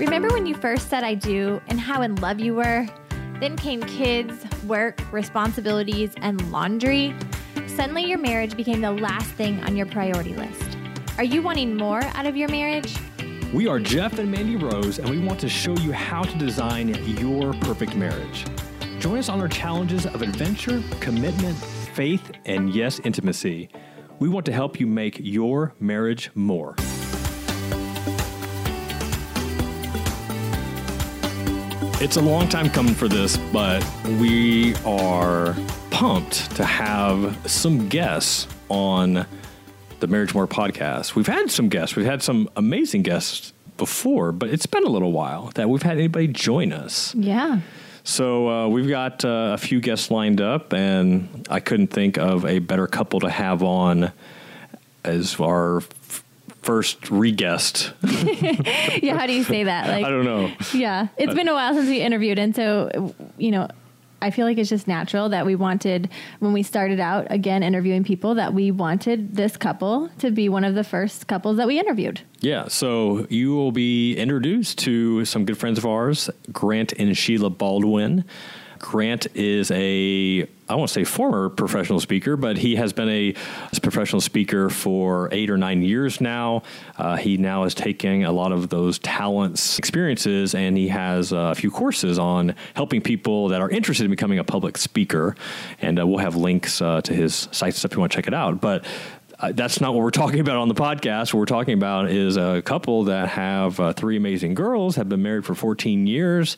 Remember when you first said I do and how in love you were? Then came kids, work, responsibilities, and laundry. Suddenly, your marriage became the last thing on your priority list. Are you wanting more out of your marriage? We are Jeff and Mandy Rose, and we want to show you how to design your perfect marriage. Join us on our challenges of adventure, commitment, faith, and yes, intimacy. We want to help you make your marriage more. It's a long time coming for this, but we are pumped to have some guests on the Marriage More podcast. We've had some guests, we've had some amazing guests before, but it's been a little while that we've had anybody join us. Yeah. So uh, we've got uh, a few guests lined up, and I couldn't think of a better couple to have on as our first re-guest. Yeah, how do you say that? Like I don't know. Yeah, it's been a while since we interviewed, and so you know, I feel like it's just natural that we wanted when we started out again interviewing people that we wanted this couple to be one of the first couples that we interviewed. Yeah, so you will be introduced to some good friends of ours, Grant and Sheila Baldwin. Grant is a, I won't say former professional speaker, but he has been a professional speaker for eight or nine years now. Uh, he now is taking a lot of those talents, experiences, and he has a few courses on helping people that are interested in becoming a public speaker. And uh, we'll have links uh, to his site stuff if you want to check it out. But that's not what we're talking about on the podcast. What we're talking about is a couple that have uh, three amazing girls, have been married for 14 years,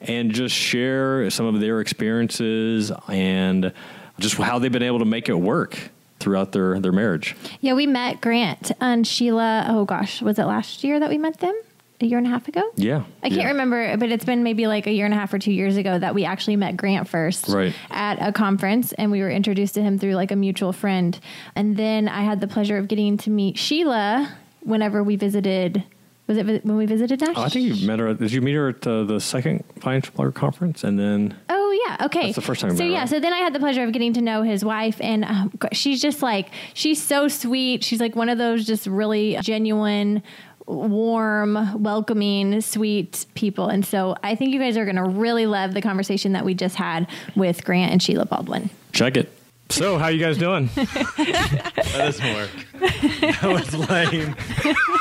and just share some of their experiences and just how they've been able to make it work throughout their, their marriage. Yeah, we met Grant and Sheila. Oh gosh, was it last year that we met them? A year and a half ago? Yeah. I can't yeah. remember, but it's been maybe like a year and a half or two years ago that we actually met Grant first Right. at a conference, and we were introduced to him through like a mutual friend. And then I had the pleasure of getting to meet Sheila whenever we visited. Was it when we visited Nash? Oh, I think you met her. At, did you meet her at uh, the second Financial Blogger conference? And then Oh yeah, okay. That's the first time So met yeah, right? so then I had the pleasure of getting to know his wife, and um, she's just like she's so sweet. She's like one of those just really genuine, warm, welcoming, sweet people. And so I think you guys are going to really love the conversation that we just had with Grant and Sheila Baldwin. check it. So, how you guys doing? That doesn't work. That was lame.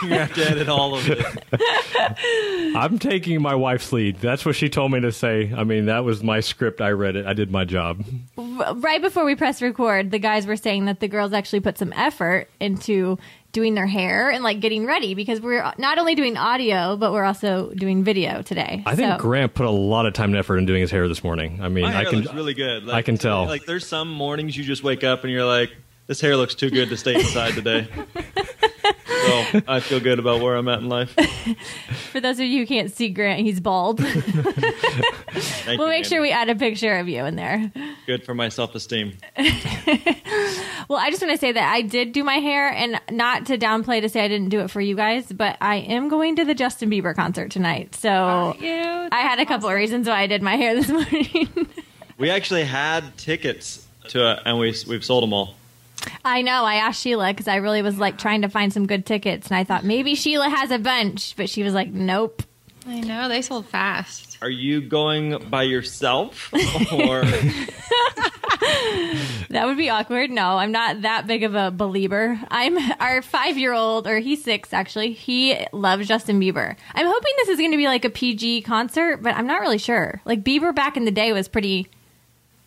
You have to edit all of it. I'm taking my wife's lead. That's what she told me to say. I mean, that was my script. I read it. I did my job. Right before we pressed record, the guys were saying that the girls actually put some effort into doing their hair and like getting ready because we're not only doing audio but we're also doing video today. I think So- Grant put a lot of time and effort in doing his hair this morning. I mean, My hair I can looks really good. I can tell. Like, there's some mornings you just wake up and you're like, this hair looks too good to stay inside today. so I feel good about where I'm at in life. For those of you who can't see Grant, he's bald. We'll you, make sure we add a picture of you in there. Good for my self-esteem. Well, I just want to say that I did do my hair, and not to downplay to say I didn't do it for you guys, but I am going to the Justin Bieber concert tonight. So oh, I had a couple of reasons why I did my hair this morning. We actually had tickets to it, and we we've sold them all. I know. I asked Sheila because I really was like trying to find some good tickets, and I thought maybe Sheila has a bunch, but she was like, "Nope." I know they sold fast. Are you going by yourself, or That would be awkward. No, I'm not that big of a Belieber. I'm our five year old, or he's six actually. He loves Justin Bieber. I'm hoping this is going to be like a PG concert, but I'm not really sure. Like Bieber back in the day was pretty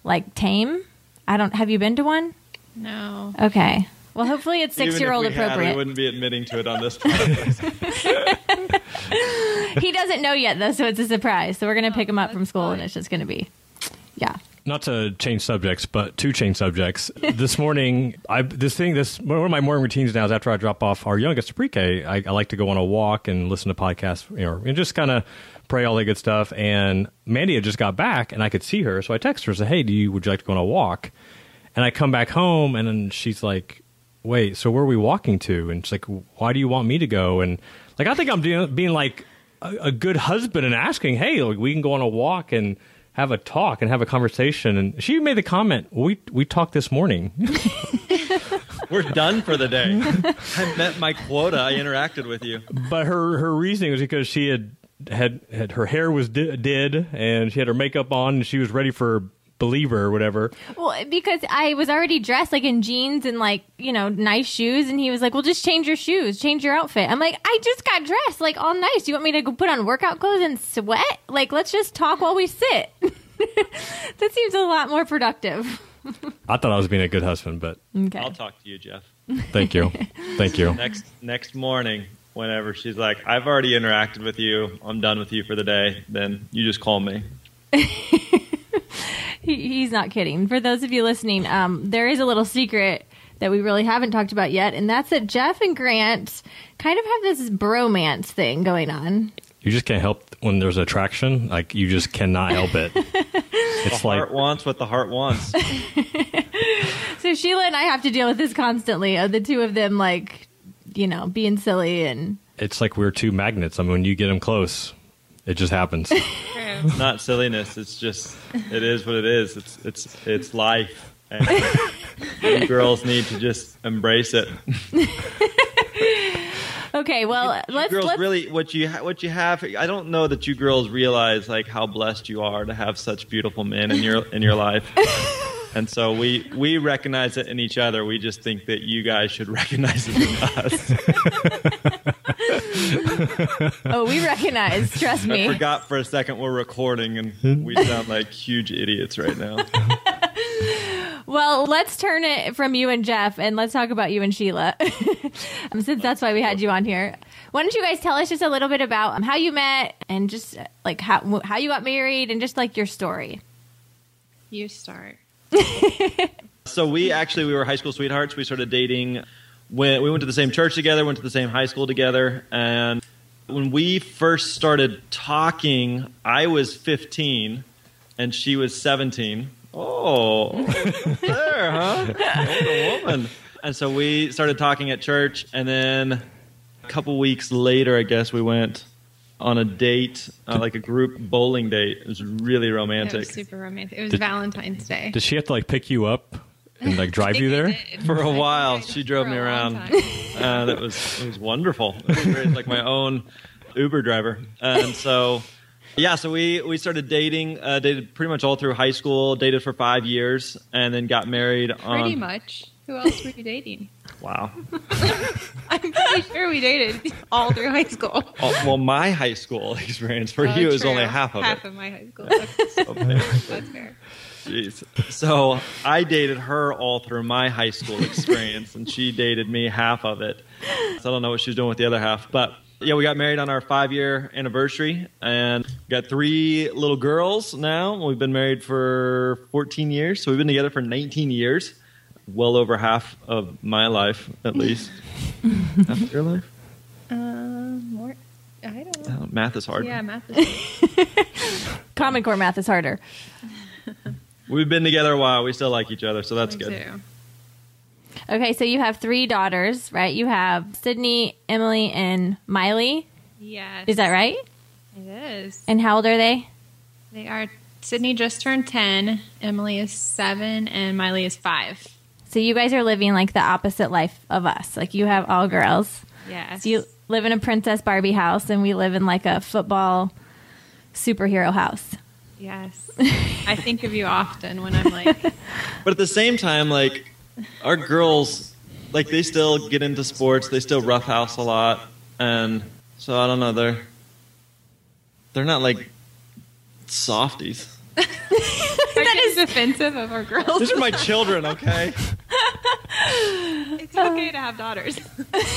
like tame. I don't. Have you been to one? No. Okay. Well, hopefully it's even six if year old we had, we wouldn't be admitting to it on this podcast. he doesn't know yet though, so it's a surprise. So we're going to oh, pick him up from school, and it's just going to be, yeah. not to change subjects, but to change subjects. this morning, I this thing this one of my morning routines now is after I drop off our youngest to pre-K, I, I like to go on a walk and listen to podcasts, you know, and just kind of pray all that good stuff. And Mandy had just got back, and I could see her, so I text her, and said, "Hey, do you would you like to go on a walk?" And I come back home, and then she's like, "Wait, so where are we walking to?" And she's like, "Why do you want me to go?" And like, I think I'm doing, being like a, a good husband and asking, "Hey, like, we can go on a walk and." have a talk and have a conversation. And she made the comment, "We we talked this morning." We're done for the day. I met my quota. I interacted with you. but her her reasoning was because she had had had her hair was di- did, and she had her makeup on, and she was ready for believer or whatever. Well, because I was already dressed like in jeans and like, you know, nice shoes. And he was like, well, just change your shoes, change your outfit. I'm like, I just got dressed like all nice. You want me to go put on workout clothes and sweat? Like, let's just talk while we sit. that seems a lot more productive. I thought I was being a good husband, but Okay. I'll talk to you, Jeff. thank you, thank you. Next next morning, whenever she's like, "I've already interacted with you. I'm done with you for the day." Then you just call me. He, he's not kidding. For those of you listening, um, there is a little secret that we really haven't talked about yet, and that's that Jeff and Grant kind of have this bromance thing going on. You just can't help when there's attraction. Like you just cannot help it. It's the like heart wants what the heart wants. So Sheila and I have to deal with this constantly. Of the two of them, like, you know, being silly and it's like we're two magnets. I mean, when you get them close, it just happens. It's not silliness. It's just it is what it is. It's it's it's life. And girls need to just embrace it. okay. Well, You let's girls let's really what you ha- what you have. I don't know that you girls realize like how blessed you are to have such beautiful men in your in your life. And so we we recognize it in each other. We just think that you guys should recognize it in us. oh, we recognize. Trust me. I forgot for a second we're recording and we sound like huge idiots right now. Well, let's turn it from you and Jeff, and let's talk about you and Sheila, um, since that's why we had you on here. Why don't you guys tell us just a little bit about um, how you met and just uh, like how how you got married and just like your story. You start. So we actually we were high school sweethearts. We started dating when we went to the same church together, went to the same high school together, and when we first started talking, I was 15 and she was 17. Oh, there, huh? Older woman. And so we started talking at church, and then a couple weeks later, I guess we went on a date, uh, like a group bowling date. It was really It romantic. was super romantic. It was Did- Valentine's Day. Does she have to like pick you up and like drive you there? For a while, she drove me around. time. and it was it was wonderful. It was great, like my own Uber driver, and so yeah, so we we started dating, uh, dated pretty much all through high school, dated for five years, and then got married. On, Pretty much. Who else were you dating? Wow. I'm pretty sure we dated all through high school. Oh, well, my high school experience for Oh, you is only half of half it. Half of my high school. That's, Okay. that's fair. Jeez. So I dated her all through my high school experience, and she dated me half of it. So I don't know what she was doing with the other half. But yeah, we got married on our five year anniversary, and got three little girls now. We've been married for 14 years, so we've been together for 19 years. Well over half of my life, at least. half of your life? Um, more. I don't know. Oh, math is hard. Yeah, math is Common Core math is harder. We've been together a while. We still like each other, so that's Me good. too. Okay, so you have three daughters, right? You have Sydney, Emily, and Miley. Yes. Is that right? It is. And how old are they? They are. Sydney just turned 10, Emily is 7, and Miley is 5. So you guys are living like the opposite life of us. Like you have all girls. Yes. So you live in a Princess Barbie house, and we live in like a football superhero house. Yes. I think of you often when I'm like, But at the same time, like our girls, like they still get into sports. They still roughhouse a lot, and so I don't know. They're they're not like softies. that is defensive of our girls. These are my children, okay? It's okay to have daughters.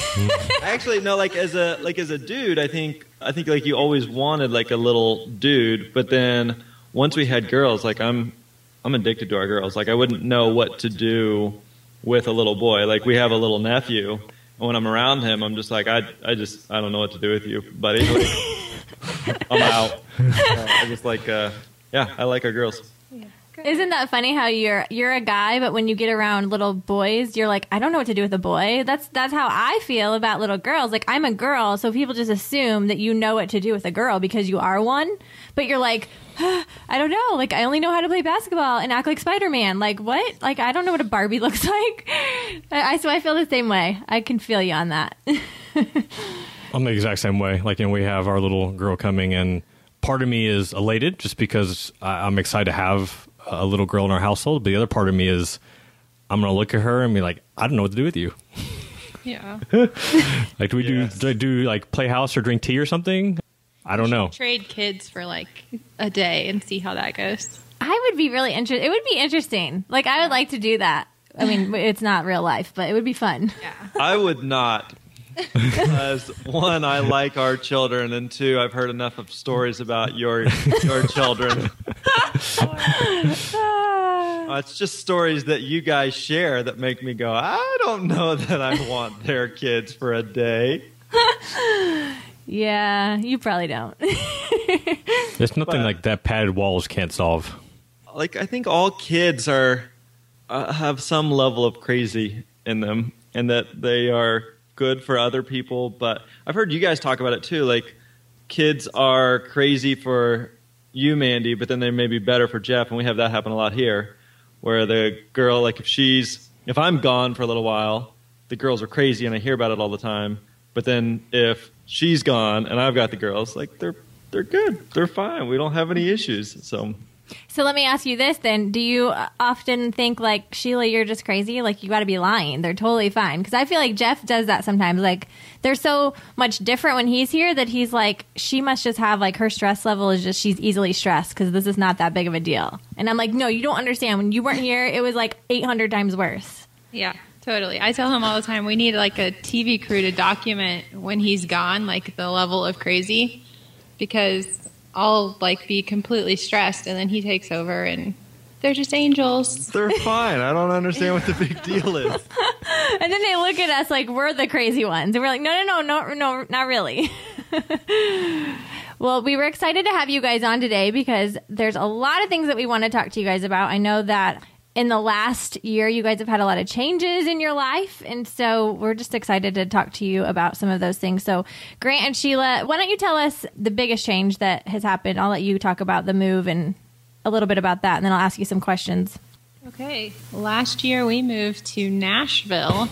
Actually, no. Like as a like as a dude, I think I think like you always wanted like a little dude, but then once we had girls, like I'm I'm addicted to our girls. Like I wouldn't know what to do with a little boy. Like we have a little nephew, and when I'm around him, I'm just like I I just I don't know what to do with you, buddy. Like, I'm out. Uh, I just like uh, yeah, I like our girls. Isn't that funny how you're you're a guy, but when you get around little boys, you're like, I don't know what to do with a boy. That's that's how I feel about little girls. Like I'm a girl, so people just assume that you know what to do with a girl because you are one. But you're like, I don't know. Like I only know how to play basketball and act like Spider Man. Like what? Like I don't know what a Barbie looks like. I I- so I feel the same way. I can feel you on that. I'm the exact same way. Like, you know, we have our little girl coming, and part of me is elated just because I'm excited to have a little girl in our household. But the other part of me is I'm going to look at her and be like, I don't know what to do with you. Yeah. Like, do we Yes. do, do I do like play house or drink tea or something? I don't know. Trade kids for like a day and see how that goes. I would be really interested. It would be interesting. Like I would like to do that. I mean, it's not real life, but it would be fun. Yeah. I would not. Because one, I like our children, and two, I've heard enough of stories about your your children. Uh, it's just stories that you guys share that make me go, I don't know that I want their kids for a day. Yeah, you probably don't. There's nothing But- like that padded walls can't solve. Like I think all kids are uh, have some level of crazy in them, and that they are good for other people. But I've heard you guys talk about it too. Like kids are crazy for you, Mandy, but then they may be better for Jeff, and we have that happen a lot here, where the girl, like if she's if I'm gone for a little while, the girls are crazy, and I hear about it all the time. But then if she's gone and I've got the girls, like they're they're good, they're fine. We don't have any issues. So So let me ask you this then. Do you uh, often think like Sheila you're just crazy? Like you got to be lying. They're totally fine cuz I feel like Jeff does that sometimes. Like they're so much different when he's here that he's like she must just have like her stress level is just she's easily stressed cuz this is not that big of a deal. And I'm like, "No, you don't understand. When you weren't here, it was like 800 times worse." Yeah, totally. I tell him all the time we need like a TV crew to document when he's gone, like the level of crazy, because I'll like be completely stressed and then he takes over and they're just angels. they're fine. I don't understand what the big deal is. And then they look at us like we're the crazy ones. And we're like, no, no, no, no, no, not really. well, we were excited to have you guys on today because there's a lot of things that we want to talk to you guys about. I know that in the last year, you guys have had a lot of changes in your life. And so we're just excited to talk to you about some of those things. So, Grant and Sheila, why don't you tell us the biggest change that has happened? I'll let you talk about the move and a little bit about that, and then I'll ask you some questions. Okay. Last year we moved to Nashville,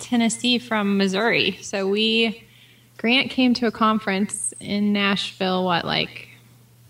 Tennessee from Missouri. So we Grant came to a conference in Nashville what like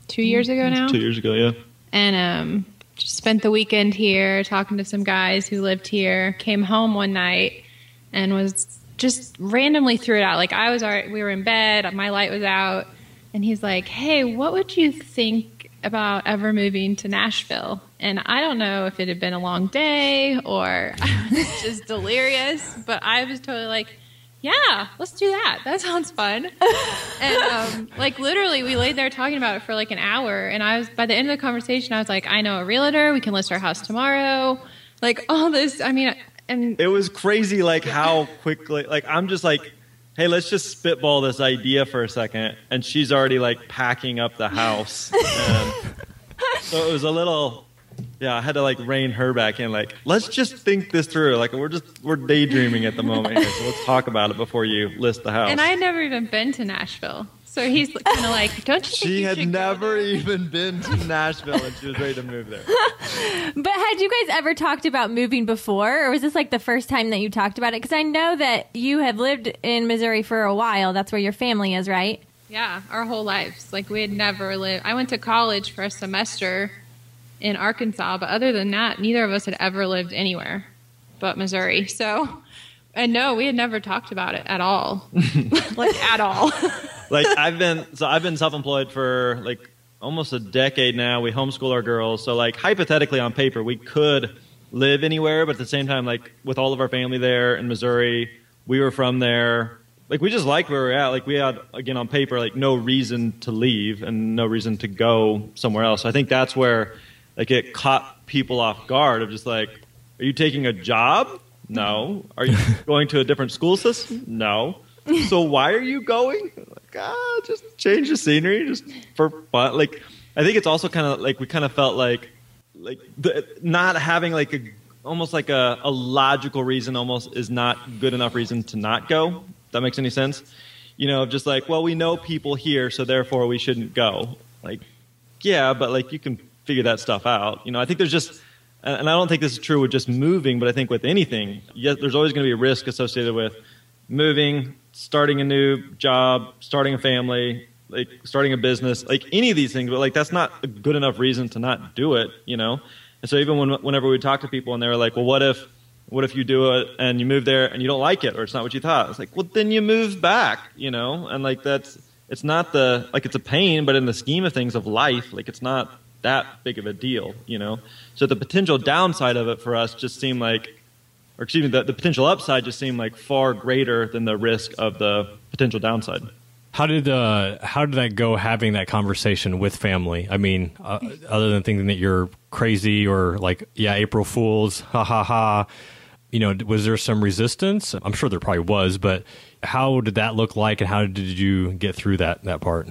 2 years ago now? Two years ago, yeah. and um, just spent the weekend here talking to some guys who lived here. Came home one night and was just randomly threw it out. Like I was, already, we were in bed, my light was out, and he's like, "Hey, what would you think about ever moving to Nashville?" And I don't know if it had been a long day or was just delirious, but I was totally like. Yeah, let's do that. That sounds fun. And um, like literally, we laid there talking about it for like an hour. And I was by the end of the conversation, I was like, I know a realtor. We can list our house tomorrow. Like all this. I mean, and It was crazy, like how quickly. Like I'm just like, hey, let's just spitball this idea for a second, and she's already like packing up the house. And so it was a little. Yeah, I had to like rein her back in. Like, let's just think this through. Like, we're just we're daydreaming at the moment here, so let's talk about it before you list the house. and I had never even been to Nashville, so he's kind of like, don't you? Think she you had go never there?" even been to Nashville, and she was ready to move there. But had you guys ever talked about moving before, or was this like the first time that you talked about it? Because I know that you have lived in Missouri for a while. That's where your family is, right? Yeah, our whole lives. Like we had never lived. I went to college for a semester in Arkansas, but other than that, neither of us had ever lived anywhere but Missouri. So, and no, we had never talked about it at all. like at all. like I've been so I've been self-employed for like almost a decade now. We homeschool our girls, so like hypothetically on paper we could live anywhere, but at the same time, like with all of our family there in Missouri, we were from there. Like we just liked where we were at. Like we had again on paper like no reason to leave and no reason to go somewhere else. So I think that's where like it caught people off guard of just like, are you taking a job? No. Are you going to a different school system? No. So why are you going? Like, ah, just change the scenery, just for fun. Like, I think it's also kind of like we kind of felt like, like the, not having like a almost like a, a logical reason almost is not good enough reason to not go. That makes any sense? You know, just like, well, we know people here, so therefore we shouldn't go. Like, yeah, but like you can figure that stuff out. You know, I think there's just, and I don't think this is true with just moving, but I think with anything, yes, there's always going to be a risk associated with moving, starting a new job, starting a family, like starting a business, like any of these things. But like that's not a good enough reason to not do it, you know. And so even when, whenever we talk to people and they were like, "Well, what if?" What if you do it and you move there and you don't like it or it's not what you thought? It's like, well, then you move back, you know? And like that's, it's not the, like it's a pain, but in the scheme of things of life, like it's not that big of a deal, you know? So the potential downside of it for us just seemed like, or excuse me, the, the potential upside just seemed like far greater than the risk of the potential downside. How did uh, how did that go? Having that conversation with family. I mean, uh, other than thinking that you're crazy or like, yeah, April Fools, ha ha ha. You know, was there some resistance? I'm sure there probably was, but how did that look like, and how did you get through that that part?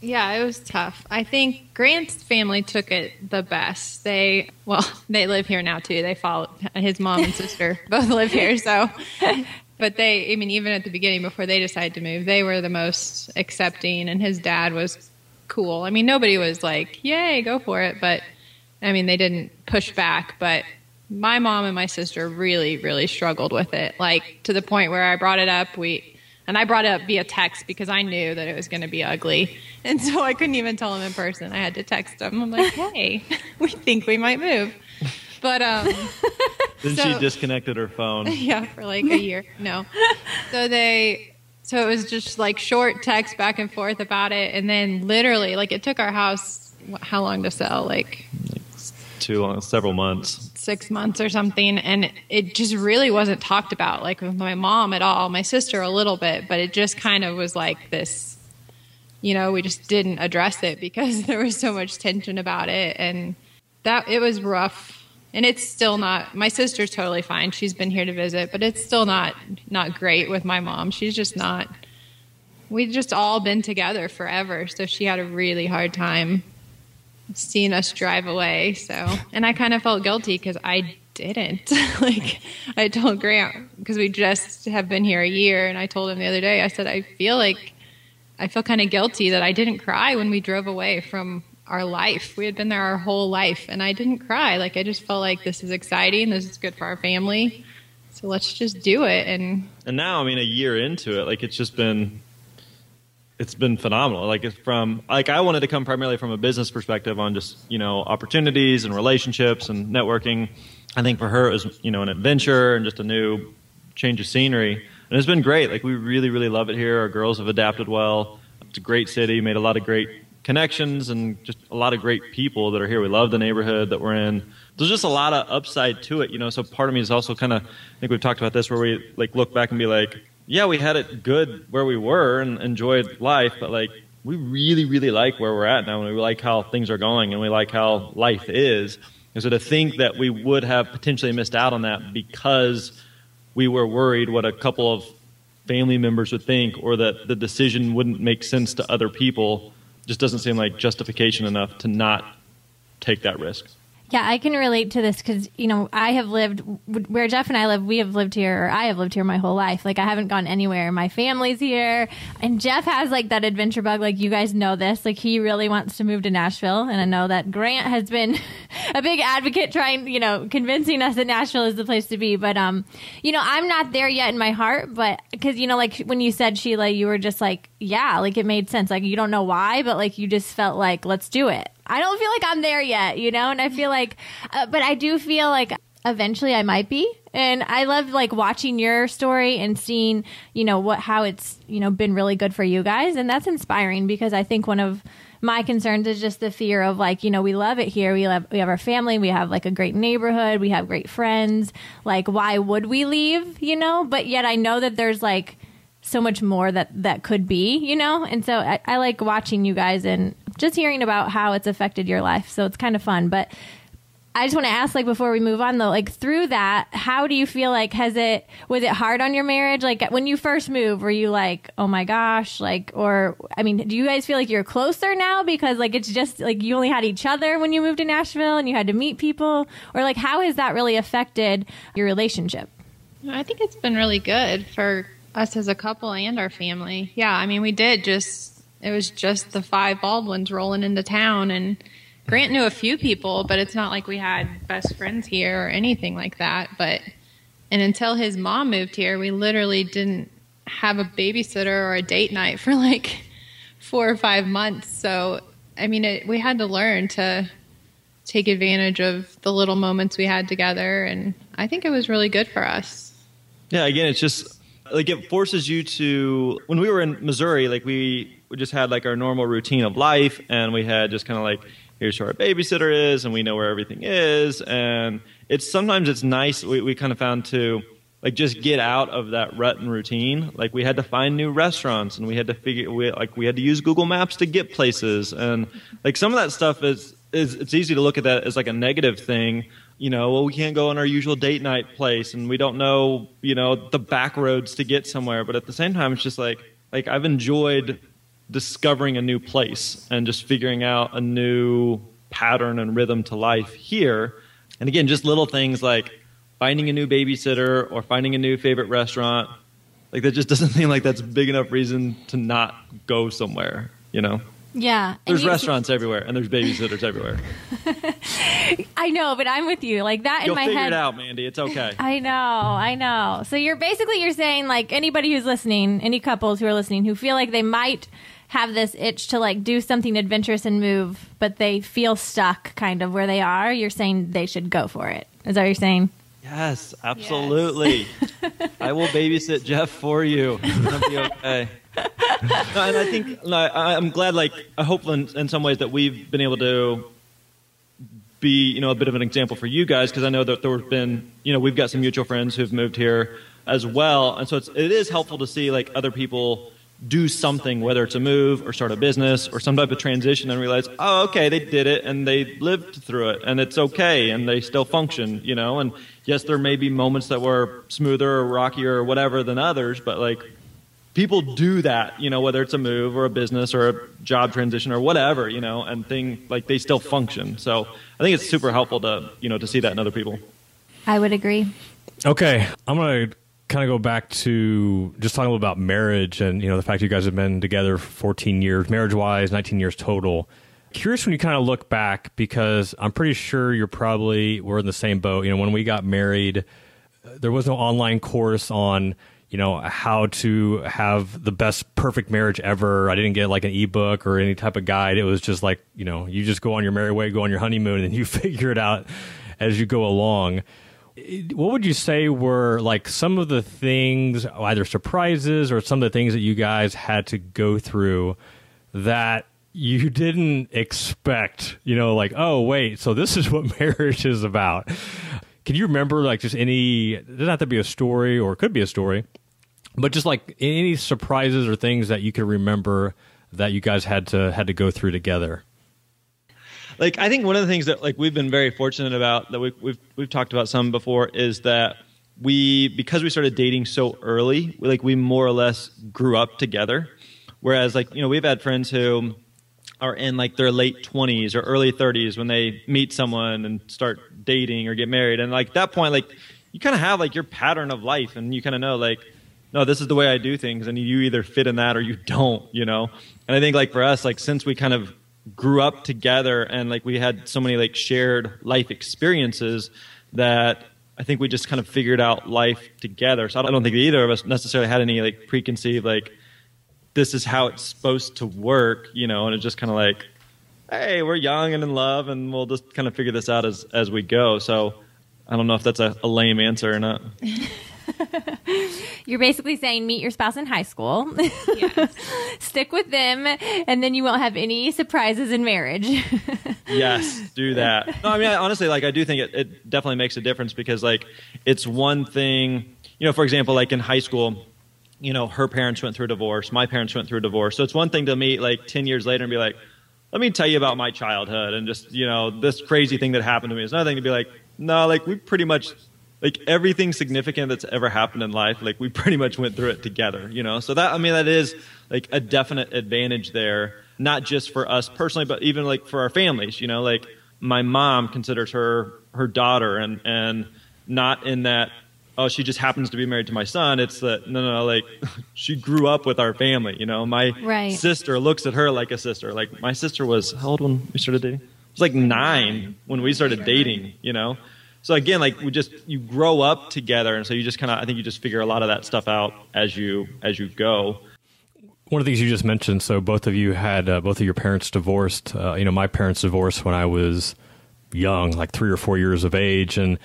Yeah, it was tough. I think Grant's family took it the best. They, well, they live here now too. They follow his mom and sister both live here, so. But they, I mean, even at the beginning before they decided to move, they were the most accepting, and his dad was cool. I mean, nobody was like, "Yay, go for it!" But I mean, they didn't push back. But my mom and my sister really, really struggled with it, like to the point where I brought it up. We and I brought it up via text because I knew that it was going to be ugly. And so I couldn't even tell him in person. I had to text him. I'm like, hey, we think we might move. But um, then so, she disconnected her phone. Yeah, for like a year. No. So they, so it was just like short text back and forth about it. And then literally, like it took our house, how long to sell? Like, like too long, uh, several months. Six months or something and it just really wasn't talked about like with my mom at all my sister a little bit but it just kind of was like this you know we just didn't address it because there was so much tension about it and that it was rough and it's still not my sister's totally fine she's been here to visit but it's still not not great with my mom she's just not we've just all been together forever so she had a really hard time seeing us drive away. So, and I kind of felt guilty because I didn't. like, I told Grant because we just have been here a year, and I told him the other day. I said I feel like I feel kind of guilty that I didn't cry when we drove away from our life. We had been there our whole life, and I didn't cry. Like, I just felt like this is exciting. This is good for our family. So let's just do it. And and now, I mean, a year into it, like it's just been it's been phenomenal. Like it's from like I wanted to come primarily from a business perspective on just you know opportunities and relationships and networking. I think for her it was you know an adventure and just a new change of scenery, and it's been great. Like we really really love it here. Our girls have adapted well. It's a great city. Made a lot of great connections and just a lot of great people that are here. We love the neighborhood that we're in. There's just a lot of upside to it, you know. So part of me is also kind of I think we've talked about this where we like look back and be like yeah, we had it good where we were and enjoyed life, but like we really, really like where we're at now, and we like how things are going, and we like how life is. And so to think that we would have potentially missed out on that because we were worried what a couple of family members would think, or that the decision wouldn't make sense to other people, just doesn't seem like justification enough to not take that risk. Yeah, I can relate to this because you know I have lived where Jeff and I live. We have lived here, or I have lived here my whole life. Like I haven't gone anywhere. My family's here, and Jeff has like that adventure bug. Like you guys know this. Like he really wants to move to Nashville, and I know that Grant has been a big advocate, trying you know convincing us that Nashville is the place to be. But um, you know I'm not there yet in my heart. But because you know like when you said Sheila, you were just like yeah, like it made sense. Like you don't know why, but like you just felt like let's do it. I don't feel like I'm there yet, you know? And I feel like, uh, but I do feel like eventually I might be. And I love like watching your story and seeing, you know, what, how it's, you know, been really good for you guys. And that's inspiring because I think one of, my concerns is just the fear of like you know we love it here we love we have our family we have like a great neighborhood we have great friends like why would we leave you know but yet i know that there's like so much more that that could be you know and so I, I like watching you guys and just hearing about how it's affected your life. So it's kind of fun. But I just want to ask, like, before we move on, though, like, through that, how do you feel like, has it, was it hard on your marriage? Like, when you first moved, were you like, oh my gosh, like, or, I mean, do you guys feel like you're closer now because, like, it's just, like, you only had each other when you moved to Nashville and you had to meet people? Or, like, how has that really affected your relationship? I think it's been really good for us as a couple and our family. Yeah, I mean, we did just it was just the five Baldwins rolling into town and Grant knew a few people, but it's not like we had best friends here or anything like that. But and until his mom moved here, we literally didn't have a babysitter or a date night for like four or five months. So, I mean, it, we had to learn to take advantage of the little moments we had together. And I think it was really good for us. Yeah, again, it's just like it forces you to. When we were in Missouri, like we, we just had like our normal routine of life, and we had just kind of like here's who our babysitter is, and we know where everything is, and it's sometimes it's nice. We, we kind of found to like just get out of that rut and routine. Like we had to find new restaurants, and we had to figure we like we had to use Google Maps to get places, and like some of that stuff is is it's easy to look at that as like a negative thing. You know, well, we can't go on our usual date night place, and we don't know, you know, the back roads to get somewhere. But at the same time, it's just like like I've enjoyed discovering a new place and just figuring out a new pattern and rhythm to life here. And again, just little things like finding a new babysitter or finding a new favorite restaurant. Like that just doesn't seem like that's big enough reason to not go somewhere, you know? Yeah. There's you- restaurants everywhere and there's babysitters everywhere. I know, but I'm with you. Like that in You'll my figure head. it out, Mandy. It's okay. I know, I know. So you're basically you're saying like anybody who's listening, any couples who are listening who feel like they might have this itch to like do something adventurous and move, but they feel stuck kind of where they are, you're saying they should go for it. Is that what you're saying? Yes, absolutely. I will babysit Jeff for you. It'll be okay. No, and I think no, I, I'm glad. Like I hope in, in some ways that we've been able to be, you know, a bit of an example for you guys because I know that there have been, you know, we've got some mutual friends who've moved here as well, and so it's, it is helpful to see like other people do something, whether it's a move or start a business or some type of transition, and realize, oh, okay, they did it and they lived through it, and it's okay, and they still function, you know. And yes, there may be moments that were smoother or rockier or whatever than others, but like people do that, you know, whether it's a move or a business or a job transition or whatever, you know, and thing like they still function. So I think it's super helpful to you know to see that in other people. I would agree. Okay, I'm gonna kind of go back to just talking a little about marriage and you know the fact you guys have been together for 14 years, marriage wise, 19 years total. Curious when you kind of look back because I'm pretty sure you're probably we're in the same boat. You know, when we got married, uh, there was no online course on you know how to have the best perfect marriage ever. I didn't get like an ebook or any type of guide. It was just like you know you just go on your merry way, go on your honeymoon, and you figure it out as you go along what would you say were like some of the things either surprises or some of the things that you guys had to go through that you didn't expect you know like oh wait so this is what marriage is about can you remember like just any it doesn't have to be a story or it could be a story but just like any surprises or things that you could remember that you guys had to had to go through together like I think one of the things that like we've been very fortunate about that we've we've, we've talked about some before is that we because we started dating so early, we, like we more or less grew up together. Whereas like you know we've had friends who are in like their late 20s or early 30s when they meet someone and start dating or get married. And like that point like you kind of have like your pattern of life and you kind of know like no this is the way i do things and you either fit in that or you don't you know? And i think like for us like since we kind of grew up together and like we had so many like shared life experiences that i think we just kind of figured out life together. So i don't think either of us necessarily had any like preconceived like this is how it's supposed to work, you know, and it's just kind of like, hey, we're young and in love, and we'll just kind of figure this out as as we go. So I don't know if that's a, a lame answer or not. You're basically saying meet your spouse in high school, stick with them, and then you won't have any surprises in marriage. yes, do that. No, I mean, I, honestly, like I do think it, it definitely makes a difference because like it's one thing, you know, for example, like in high school. You know, her parents went through a divorce. My parents went through a divorce. So it's one thing to meet like ten years later and be like, "Let me tell you about my childhood and just you know this crazy thing that happened to me." It's another thing to be like, "No, like we pretty much like everything significant that's ever happened in life, like we pretty much went through it together." You know, so that I mean that is like a definite advantage there, not just for us personally, but even like for our families. You know, like my mom considers her her daughter, and and not in that oh, she just happens to be married to my son. It's that no, no, no, like she grew up with our family. You know, my Right. sister looks at her like a sister. Like my sister was how old when we started dating? It was like nine when we started dating. You know, so again, like we just you grow up together, and so you just kind of I think you just figure a lot of that stuff out as you as you go. One of the things you just mentioned. So both of you had uh, both of your parents divorced. Uh, you know, my parents divorced when I was young, like three or four years of age, and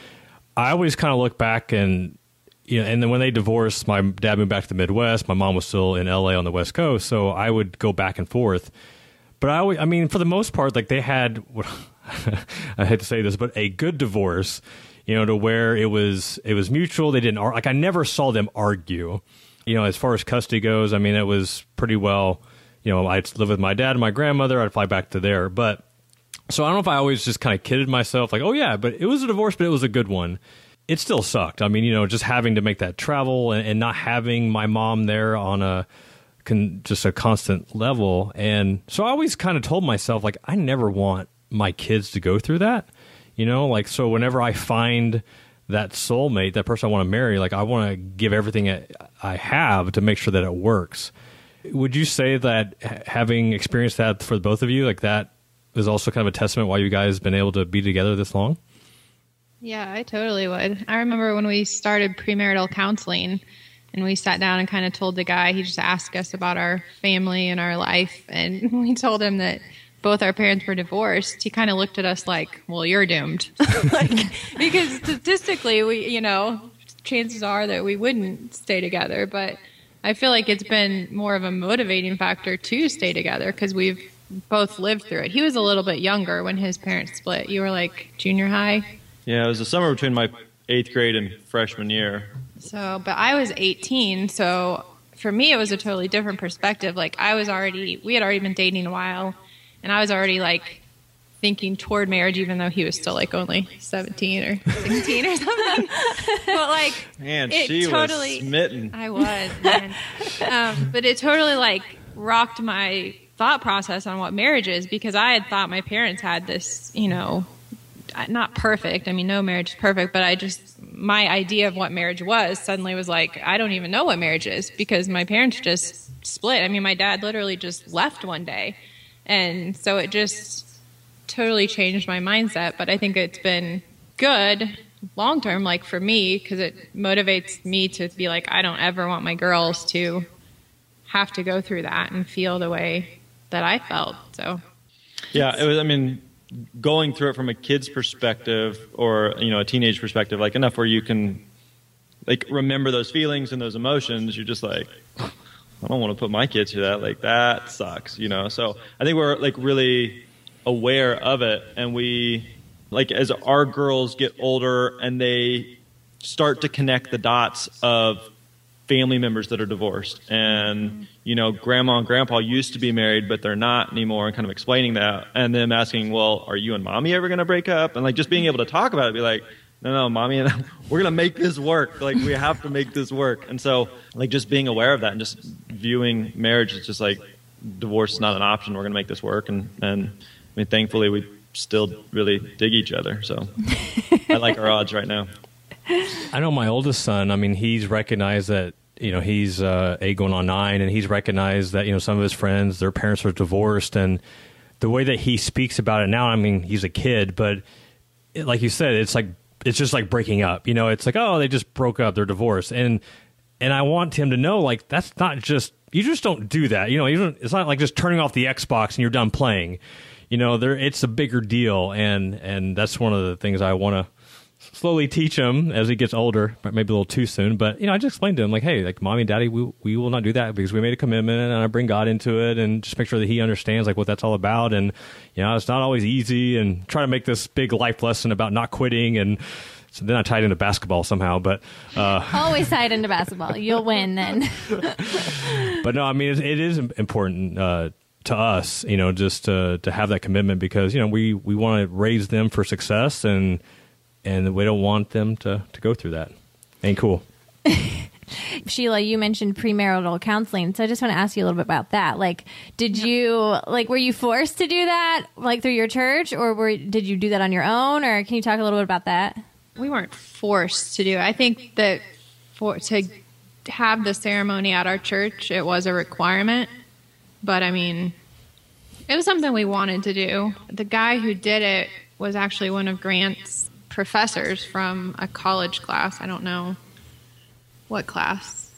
I always kind of look back and you know, and then when they divorced, my dad moved back to the Midwest. My mom was still in LA on the West Coast, so I would go back and forth. But I always, I mean, for the most part, like they had, I hate to say this, but a good divorce, you know, to where it was it was mutual. They didn't like I never saw them argue. You know, as far as custody goes, I mean, it was pretty well. You know, I'd live with my dad and my grandmother. I'd fly back to there, but so I don't know if I always just kind of kidded myself, like, oh yeah, but it was a divorce, but it was a good one. It still sucked. I mean, you know, just having to make that travel and, and not having my mom there on a con, just a constant level, and so I always kind of told myself, like, I never want my kids to go through that. You know, like so whenever I find that soulmate, that person I want to marry, like I want to give everything I have to make sure that it works. Would you say that having experienced that for both of you, like that is also kind of a testament why you guys have been able to be together this long? Yeah, I totally would. I remember when we started premarital counseling and we sat down and kind of told the guy, he just asked us about our family and our life. And we told him that both our parents were divorced. He kind of looked at us like, well, you're doomed. like, because statistically, we, you know, chances are that we wouldn't stay together. But I feel like it's been more of a motivating factor to stay together because we've both lived through it. He was a little bit younger when his parents split. You were like junior high. Yeah, it was the summer between my eighth grade and freshman year. So, but I was 18, so for me it was a totally different perspective. Like I was already, we had already been dating a while, and I was already like thinking toward marriage, even though he was still like only 17 or 16 or something. but like, Man, it she totally, was smitten. I was, man. um, but it totally like rocked my thought process on what marriage is because I had thought my parents had this, you know, not perfect. I mean, no marriage is perfect, but I just, my idea of what marriage was suddenly was like, I don't even know what marriage is because my parents just split. I mean, my dad literally just left one day. And so it just totally changed my mindset. But I think it's been good long term, like for me, because it motivates me to be like, I don't ever want my girls to have to go through that and feel the way that I felt. So, Yeah, it was. I mean, going through it from a kid's perspective or you know a teenage perspective, like enough where you can like remember those feelings and those emotions. You're just like, I don't want to put my kids through that. Like that sucks, you know. So I think we're like really aware of it, and we like as our girls get older and they start to connect the dots of family members that are divorced. And you know grandma and grandpa used to be married but they're not anymore and kind of explaining that and them asking well are you and mommy ever going to break up? And like just being able to talk about it be like no no mommy and we're going to make this work. Like we have to make this work. And so like just being aware of that and just viewing marriage as just like divorce is not an option. We're going to make this work and and i mean thankfully we still really dig each other so i like our odds right now. I know my oldest son. I mean, he's recognized that you know he's uh, eight going on nine, and he's recognized that you know some of his friends, their parents are divorced, and the way that he speaks about it now. I mean, he's a kid, but it, like you said, it's like it's just like breaking up. You know, it's like oh, they just broke up, they're divorced, and and I want him to know like that's not just you just don't do that. You know, you it's not like just turning off the Xbox and you're done playing. You know, there it's a bigger deal, and and that's one of the things I want to slowly teach him as he gets older, but maybe a little too soon. But you know, I just explained to him like, hey, like mommy and daddy, we we will not do that because we made a commitment, and I bring God into it, and just make sure that he understands like what that's all about. And you know, it's not always easy, and try to make this big life lesson about not quitting and. So then I tied into basketball somehow, but uh, Always tied into basketball. You'll win then. but no, I mean it, it is important uh, to us, you know, just to to have that commitment because you know we we want to raise them for success and and we don't want them to to go through that. Ain't cool. Sheila, you mentioned premarital counseling, so I just want to ask you a little bit about that. Like, did you like were you forced to do that like through your church, or were did you do that on your own, or can you talk a little bit about that? we weren't forced to do it. I think that for to have the ceremony at our church, it was a requirement. But I mean, it was something we wanted to do. The guy who did it was actually one of Grant's professors from a college class. I don't know what class.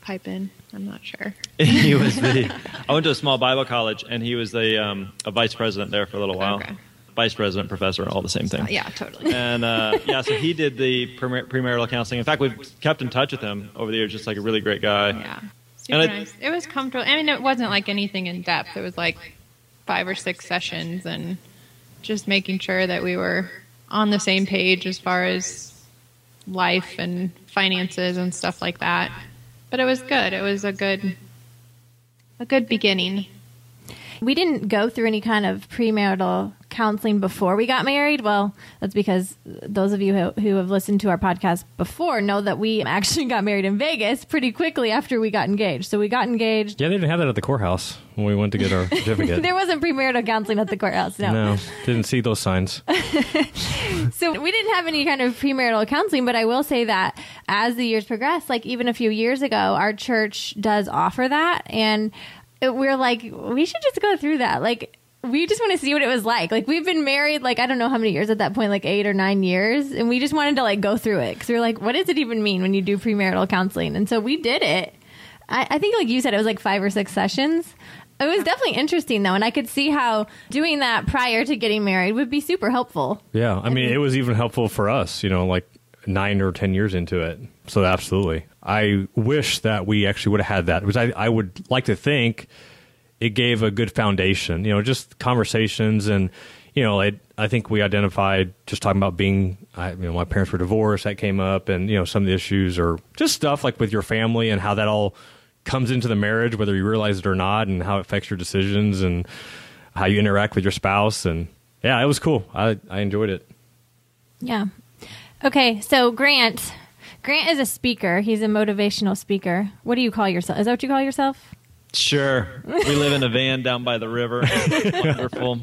Pipe in. I'm not sure. he was the. I went to a small Bible college, and he was the um, a vice president there for a little while. Okay. Vice president, professor, all the same thing. Yeah, totally. And uh, yeah, so he did the premar- premarital counseling. In fact, we've kept in touch with him over the years. Just like a really great guy. Yeah. Super And I- nice. It was comfortable. I mean, it wasn't like anything in depth. It was like five or six sessions and just making sure that we were on the same page as far as life and finances and stuff like that. But it was good. It was a good a good beginning. We didn't go through any kind of premarital counseling before we got married. Well, that's because those of you who, who have listened to our podcast before know that we actually got married in Vegas pretty quickly after we got engaged. So we got engaged. Yeah, they didn't have that at the courthouse when we went to get our certificate. There wasn't premarital counseling at the courthouse. No. no, didn't see those signs. So we didn't have any kind of premarital counseling, but I will say that as the years progress, like even a few years ago, our church does offer that. And we're like, we should just go through that. Like, we just want to see what it was like. Like, we've been married, like, I don't know how many years at that point, like eight or nine years. And we just wanted to, like, go through it. Cause we are like, what does it even mean when you do premarital counseling? And so we did it. I, I think, like you said, it was like five or six sessions. It was definitely interesting, though. And I could see how doing that prior to getting married would be super helpful. Yeah, I mean, it was even helpful for us, you know, like nine or ten years into it. So absolutely, I wish that we actually would have had that because I, I would like to think it gave a good foundation, you know, just conversations and you know, I think we identified just talking about being, I, you know, my parents were divorced, that came up, and you know, some of the issues or just stuff like with your family and how that all comes into the marriage, whether you realize it or not, and how it affects your decisions and how you interact with your spouse. And yeah, it was cool. I I enjoyed it. Yeah. Okay, so Grant. Grant is a speaker. He's a motivational speaker. What do you call yourself? Is that what you call yourself? Sure. We live in a van down by the river. Wonderful.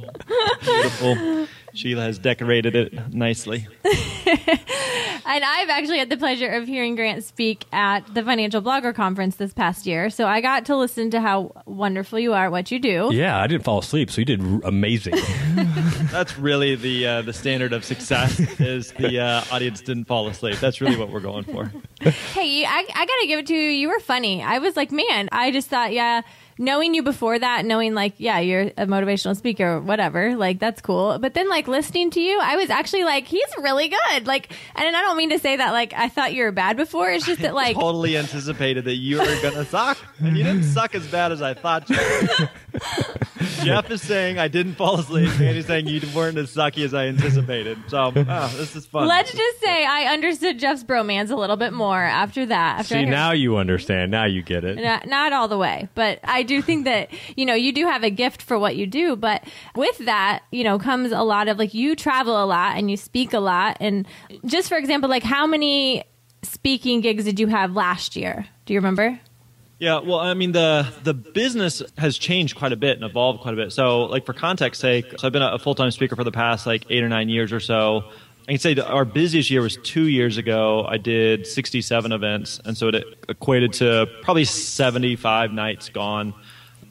Beautiful. Sheila has decorated it nicely. And I've actually had the pleasure of hearing Grant speak at the Financial Blogger Conference this past year. So I got to listen to how wonderful you are, what you do. Yeah, I didn't fall asleep, so you did amazing. That's really the uh, the standard of success is the uh, audience didn't fall asleep. That's really what we're going for. Hey, I, I got to give it to you. You were funny. I was like, man, I just thought, yeah, knowing you before that, knowing like, yeah, you're a motivational speaker, or whatever, like that's cool. But then like listening to you, I was actually like, he's really good. Like, and I don't mean to say that like I thought you were bad before. It's just that like, totally anticipated that you were going to suck, and you didn't suck as bad as I thought you. would. Jeff is saying I didn't fall asleep, and he's saying you weren't as sucky as I anticipated. So, oh, this is fun. let's just say I understood Jeff's bromance a little bit more after that. After See, heard- now you understand. Now you get it. not, not all the way, but I do think that you know you do have a gift for what you do. But with that, you know, comes a lot of like you travel a lot and you speak a lot. And just for example, like how many speaking gigs did you have last year? Do you remember? Yeah, well, I mean, the the business has changed quite a bit and evolved quite a bit. So, like for context sake, so I've been a full time speaker for the past like eight or nine years or so. I can say our busiest year was two years ago. I did 67 events, and so it equated to probably 75 nights gone.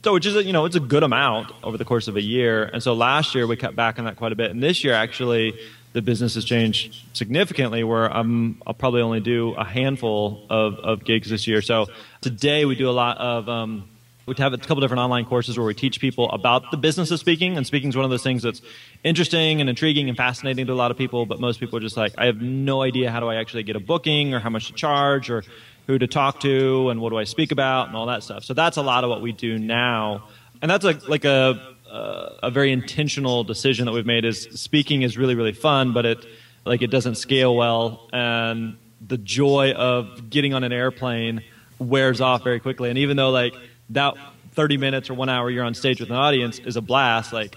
So, which is a, you know it's a good amount over the course of a year. And so last year we cut back on that quite a bit, and this year actually the business has changed significantly. Where I'm, I'll probably only do a handful of, of gigs this year. So today we do a lot of. Um, we have a couple different online courses where we teach people about the business of speaking, and speaking is one of those things that's interesting and intriguing and fascinating to a lot of people. But most people are just like, I have no idea how do I actually get a booking or how much to charge or who to talk to and what do I speak about and all that stuff. So that's a lot of what we do now, and that's a, like a uh, a very intentional decision that we've made. Is speaking is really really fun, but it like it doesn't scale well, and the joy of getting on an airplane wears off very quickly. And even though like that 30 minutes or one hour you're on stage with an audience is a blast, like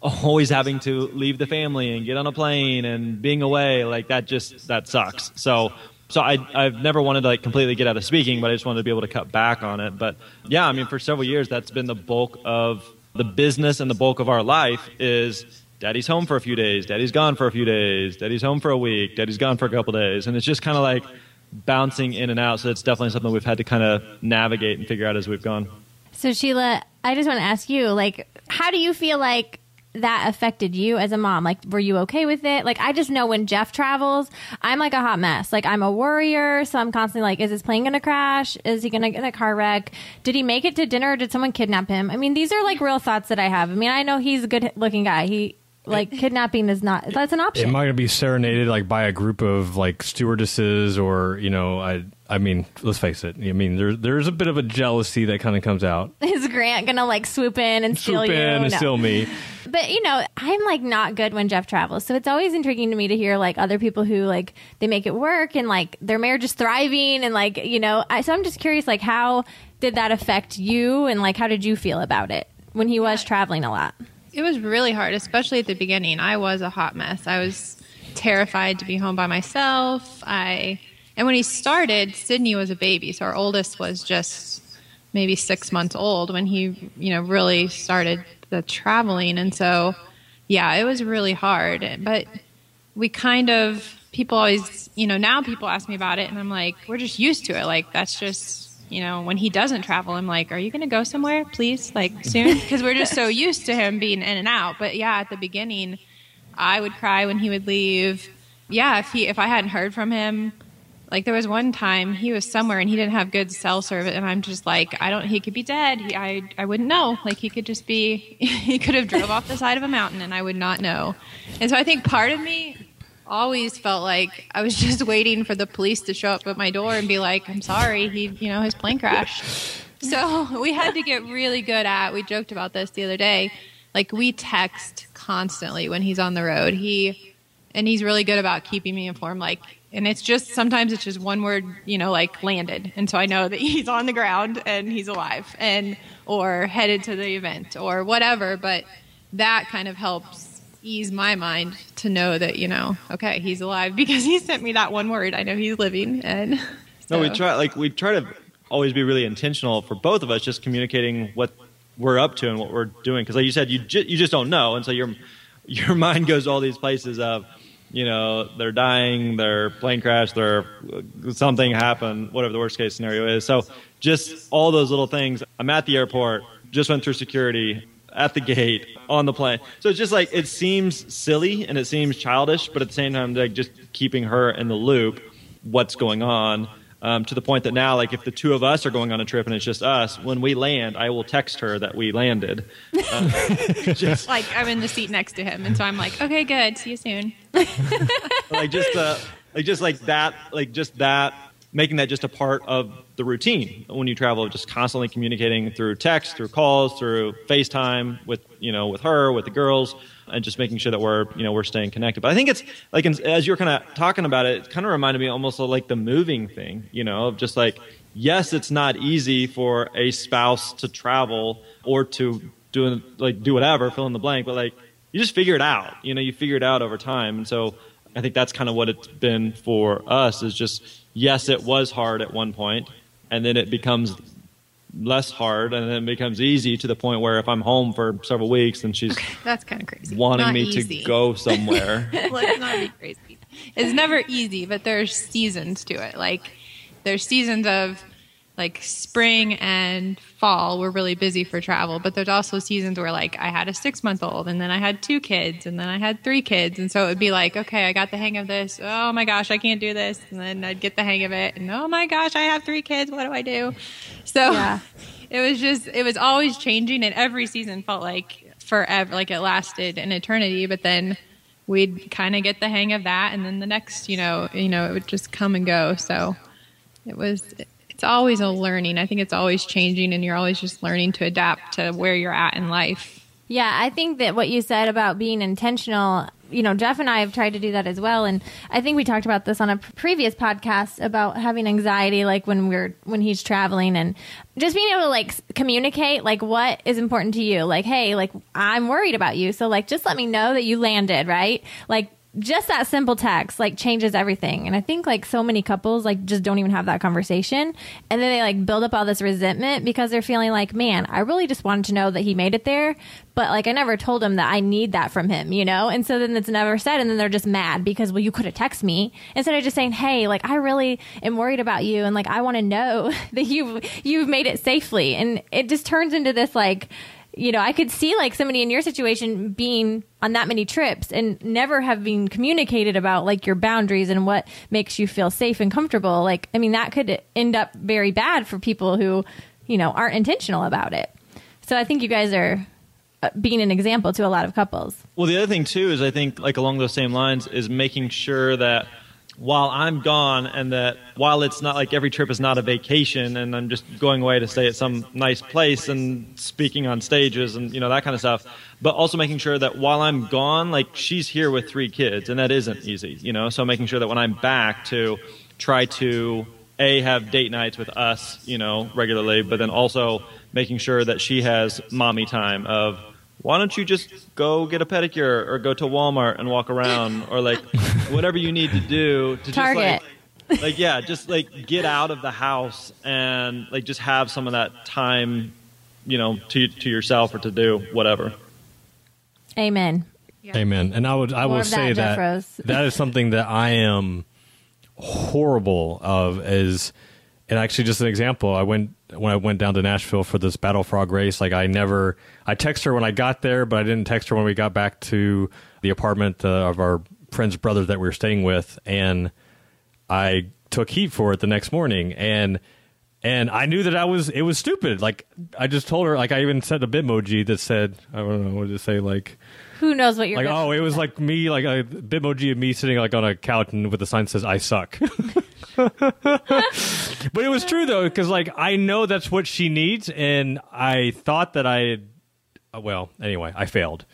always having to leave the family and get on a plane and being away like that just that sucks so so I, I've never wanted to like completely get out of speaking, but I just wanted to be able to cut back on it. But yeah, I mean, for several years, that's been the bulk of the business and the bulk of our life is daddy's home for a few days, daddy's gone for a few days, daddy's home for a week, daddy's gone for a couple days. And it's just kind of like bouncing in and out. So it's definitely something we've had to kind of navigate and figure out as we've gone. So Sheila, I just want to ask you, like, how do you feel like that affected you as a mom? Like, were you okay with it? Like, I just know when Jeff travels, I'm like a hot mess. Like, I'm a worrier. So I'm constantly like, is this plane going to crash? Is he going to get in a car wreck? Did he make it to dinner? Did someone kidnap him? I mean, these are like real thoughts that I have. I mean, I know he's a good looking guy. He, like kidnapping is not that's an option. Am I going to be serenaded like by a group of like stewardesses or you know I I mean let's face it I mean there's there's a bit of a jealousy that kind of comes out. Is Grant gonna like swoop in and steal Swoop you? in and No. steal me. But you know, I'm like not good when Jeff travels, so it's always intriguing to me to hear like other people who like they make it work and like their marriage is thriving and like you know. I, so I'm just curious, like how did that affect you and like how did you feel about it when he was traveling a lot? It was really hard, especially at the beginning. I was a hot mess. I was terrified to be home by myself. I and when he started, Sydney was a baby, so our oldest was just maybe six months old when he, you know, really started the traveling, and so yeah, it was really hard. But we kind of people always, you know, now people ask me about it, and I'm like, we're just used to it. Like that's just you know, when he doesn't travel, I'm like, are you going to go somewhere, please, like soon? Because we're just so used to him being in and out. But yeah, at the beginning, I would cry when he would leave. Yeah, if he if I hadn't heard from him, like there was one time he was somewhere and he didn't have good cell service, and I'm just like, I don't. He could be dead. He, I I wouldn't know. Like he could just be. He could have drove off the side of a mountain, and I would not know. And so I think part of me always felt like I was just waiting for the police to show up at my door and be like, "I'm sorry, he, you know, his plane crashed." So we had to get really good at. We joked about this the other day. Like we text constantly when he's on the road. He and he's really good about keeping me informed. Like, and it's just sometimes it's just one word, you know, like landed, and so I know that he's on the ground and he's alive, and or headed to the event or whatever. But that kind of helps ease my mind to know that you know, okay, he's alive because he sent me that one word. I know he's living, and No, we try like we try to always be really intentional for both of us, just communicating what we're up to and what we're doing. Because like you said, you ju- you just don't know, and so your your mind goes all these places of, you know, they're dying, their plane crash, their something happened, whatever the worst case scenario is. So just all those little things. I'm at the airport, just went through security. At the gate, on the plane. So it's just like, it seems silly and it seems childish, but at the same time, like just keeping her in the loop, what's going on um, to the point that now, like, if the two of us are going on a trip and it's just us, when we land, I will text her that we landed. Uh, just like I'm in the seat next to him, and so I'm like, okay, good, see you soon. like just uh, like just like that, like just that, making that just a part of the routine when you travel. Just constantly communicating through text, through calls, through FaceTime with you know with her, with the girls, and just making sure that we're you know we're staying connected. But I think it's like as you're kind of talking about it, it kind of reminded me almost of like the moving thing, you know, of just like yes, it's not easy for a spouse to travel or to do like do whatever, fill in the blank, but like you just figure it out. You know, you figure it out over time, and so I think that's kind of what it's been for us. Is just yes, it was hard at one point, and then it becomes less hard, and then it becomes easy to the point where if I'm home for several weeks, and she's That's kind of crazy. wanting Not me easy. to go somewhere. Let's not be crazy. It's never easy, but there's seasons to it. Like there's seasons of like spring and fall were really busy for travel, but there's also seasons where like I had a six month old and then I had two kids and then I had three kids. And so it would be like, okay, I got the hang of this. Oh my gosh, I can't do this. And then I'd get the hang of it. And oh my gosh, I have three kids. What do I do? So Yeah. it was just, it was always changing and every season felt like forever, like it lasted an eternity. But then we'd kind of get the hang of that. And then the next, you know, you know, it would just come and go. So it was it's always a learning i think it's always changing and you're always just learning to adapt to where you're at in life Yeah, I think that what you said about being intentional, you know, Jeff and I have tried to do that as well. And I think we talked about this on a previous podcast about having anxiety, like when we're, when he's traveling and just being able to like communicate, like what is important to you. Like, hey, like I'm worried about you. So like, just let me know that you landed, right? Like, just that simple text like changes everything. And i think like so many couples like just don't even have that conversation. And then they like build up all this resentment because they're feeling like man i really just wanted to know that he made it there but like i never told him that i need that from him you know? And so then it's never said and then they're just mad because well you could have texted me instead of just saying hey like i really am worried about you and like i want to know that you've you've made it safely. And it just turns into this like you know, I could see like somebody in your situation being on that many trips and never have been communicated about like your boundaries and what makes you feel safe and comfortable. Like, I mean, that could end up very bad for people who, you know, aren't intentional about it. So I think you guys are uh, being an example to a lot of couples. Well, the other thing too is I think like along those same lines is making sure that while I'm gone and that while it's not like every trip is not a vacation and I'm just going away to stay at some nice place and speaking on stages and you know that kind of stuff, but also making sure that while I'm gone, like she's here with three kids and that isn't easy, you know. So making sure that when I'm back to try to a have date nights with us, you know, regularly, but then also making sure that she has mommy time of why don't you just go get a pedicure or go to Walmart and walk around or like whatever you need to do to Target. just like like yeah, just like get out of the house and like just have some of that time, you know, to to yourself or to do whatever. Amen. Amen. And I would I More will of that, say that that is something that I am horrible of is and actually just an example I went when I went down to Nashville for this Battle Frog race like I never I texted her when I got there but I didn't text her when we got back to the apartment uh, of our friend's brother that we were staying with and I took heat for it the next morning. And and I knew that I was it was stupid. Like I just told her like I even sent a bitmoji that said I don't know what did it say like Who knows what you're like oh it was like me like a bitmoji of me sitting like on a couch and with the sign that says i suck. But it was true though because like i know that's what she needs and i thought that i had uh, well anyway i failed.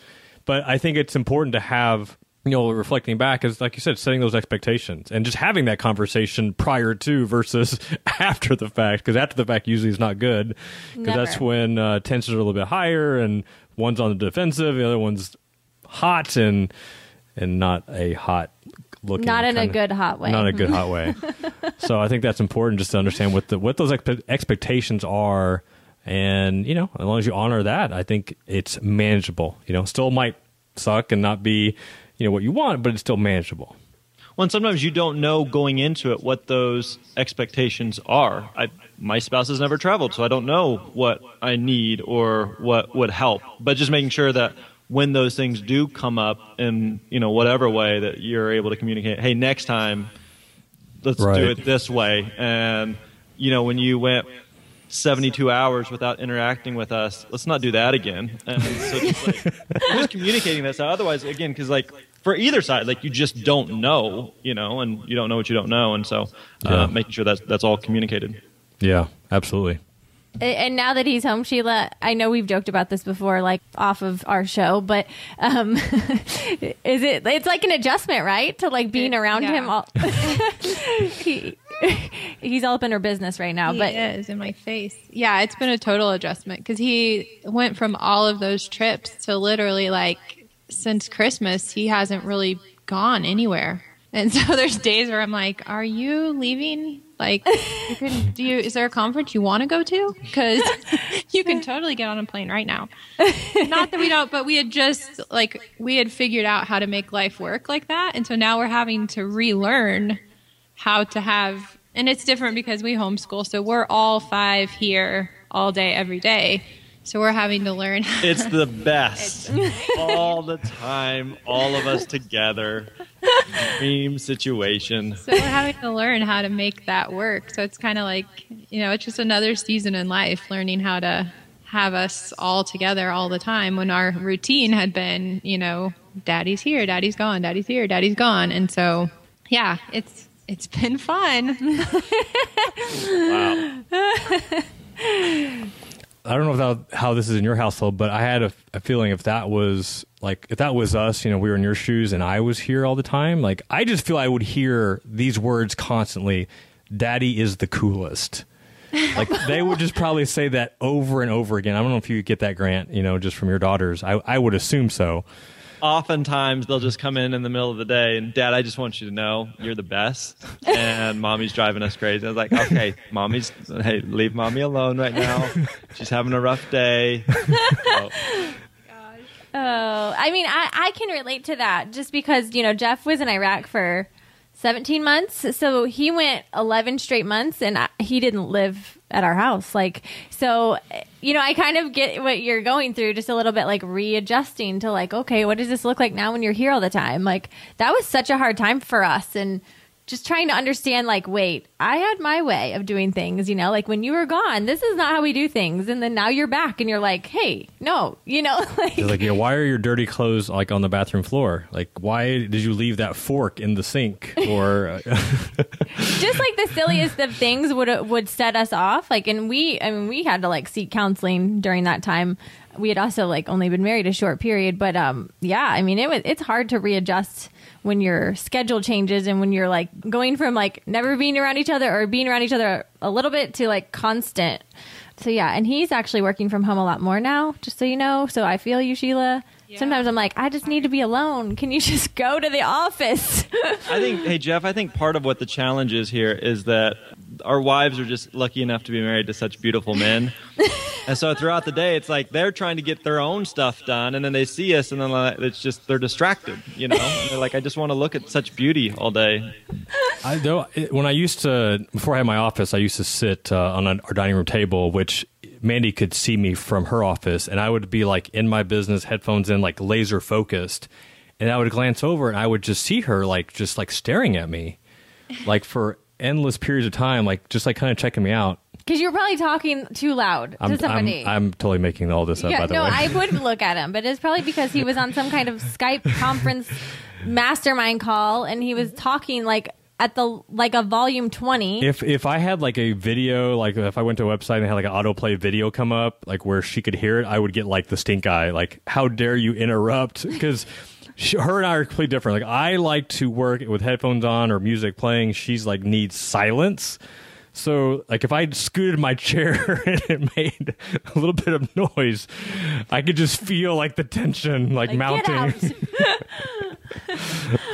But i think it's important to have you know reflecting back is like you said setting those expectations and just having that conversation prior to versus after the fact because after the fact usually is not good because that's when uh, tensions are a little bit higher and one's on the defensive the other one's hot and and not a hot looking Not in a kinda- good hot way. not a good hot way. So i think that's important just to understand what the what those expe- expectations are and you know as long as you honor that i think it's manageable you know still might suck and not be you know what you want but it's still manageable Well, and sometimes you don't know going into it what those expectations are. I, my spouse has never traveled, so I don't know what I need or what would help. But just making sure that when those things do come up in you know whatever way that you're able to communicate, hey, next time let's Right. do it this way. And you know when you went 72 hours without interacting with us, let's not do that again. And so just like just communicating that. So otherwise, again, because like for either side, like you just don't know, you know, and you don't know what you don't know, and so uh, Yeah. making sure that that's all communicated. yeah absolutely And now that he's home, Sheila, I know we've joked about this before, like off of our show, but um, is it? It's like an adjustment, right? To like being around Yeah. him. All he, he's all up in her business right now, He but is in my face. Yeah, it's been a total adjustment because he went from all of those trips to literally like since Christmas, he hasn't really gone anywhere. And so there's days where I'm like, "Are you leaving? Like, you can do you? Is there a conference you want to go to? Because you can totally get on a plane right now. Not that we don't, but we had just like we had figured out how to make life work like that, and so now we're having to relearn how to have and it's different because we homeschool so we're all five here all day every day so we're having to learn It's the best all the time, all of us together. Dream situation. so we're having to learn how to make that work so it's kind of like you know it's just another season in life learning how to have us all together all the time when our routine had been you know daddy's here daddy's gone daddy's here daddy's gone and so yeah it's it's been fun Wow. I don't know if how this is in your household, but I had a, a feeling if that was like if that was us, you know, we were in your shoes and I was here all the time. Like I just feel I would hear these words constantly. Daddy is the coolest. Like they would just probably say that over and over again. I don't know if you get that grant, you know, just from your daughters. I, I would assume so. Oftentimes they'll just come in in the middle of the day and Dad, I just want you to know you're the best. And Mommy's driving us crazy. I was like, okay, Mommy's, hey, leave Mommy alone right now. She's having a rough day. So, Oh, I mean, I, I can relate to that just because, you know, Jeff was in Iraq for 17 months. So he went 11 straight months and I, he didn't live at our house. Like, so, you know, I kind of get what you're going through just a little bit like readjusting to like, okay, what does this look like now when you're here all the time? Like, that was such a hard time for us. And, just trying to understand like wait i had my way of doing things you know? Like when you were gone this is not how we do things. And then now you're back and you're like hey no you know? Like, like, yeah, why are your dirty clothes like on the bathroom floor? Like, why did you leave that fork in the sink? Or uh, just like the silliest of things would would set us off. Like and we i mean we had to like seek counseling during that time we had also like only been married a short period but um yeah i mean it was it's hard to readjust when your schedule changes and when you're like going from like never being around each other or being around each other a little bit to like constant. So yeah and he's actually working from home a lot more now just so you know. So i feel you sheila. Sometimes i'm like i just need to be alone. Can you just go to the office? I think, hey Jeff, I think part of what the challenge is here is that our wives are just lucky enough to be married to such beautiful men, and so throughout the day, it's like they're trying to get their own stuff done, and then they see us, and then like, it's just they're distracted, you know. And they're like, I just want to look at such beauty all day. I though it- when I used to before I had my office, I used to sit uh, on our dining room table, which Mandy could see me from her office, and I would be like in my business, headphones in, like laser focused, and I would glance over and I would just see her like just like staring at me, like for endless periods of time, like just like kind of checking me out. because you're probably talking too loud I'm, to somebody I'm, I'm totally making all this up, yeah, by the no, way. I would look at him, but it's probably because he was on some kind of Skype conference mastermind call and he was talking like at the like a volume 20. if if I had like a video, like if I went to a website and had like an autoplay video come up, like where she could hear it, I would get like the stink eye. Like, how dare you interrupt? Because her and I are completely different. Like, I like to work with headphones on or music playing. She's like needs silence. So, like, if I scooted my chair and it made a little bit of noise, I could just feel like the tension like, like, mounting. Get out.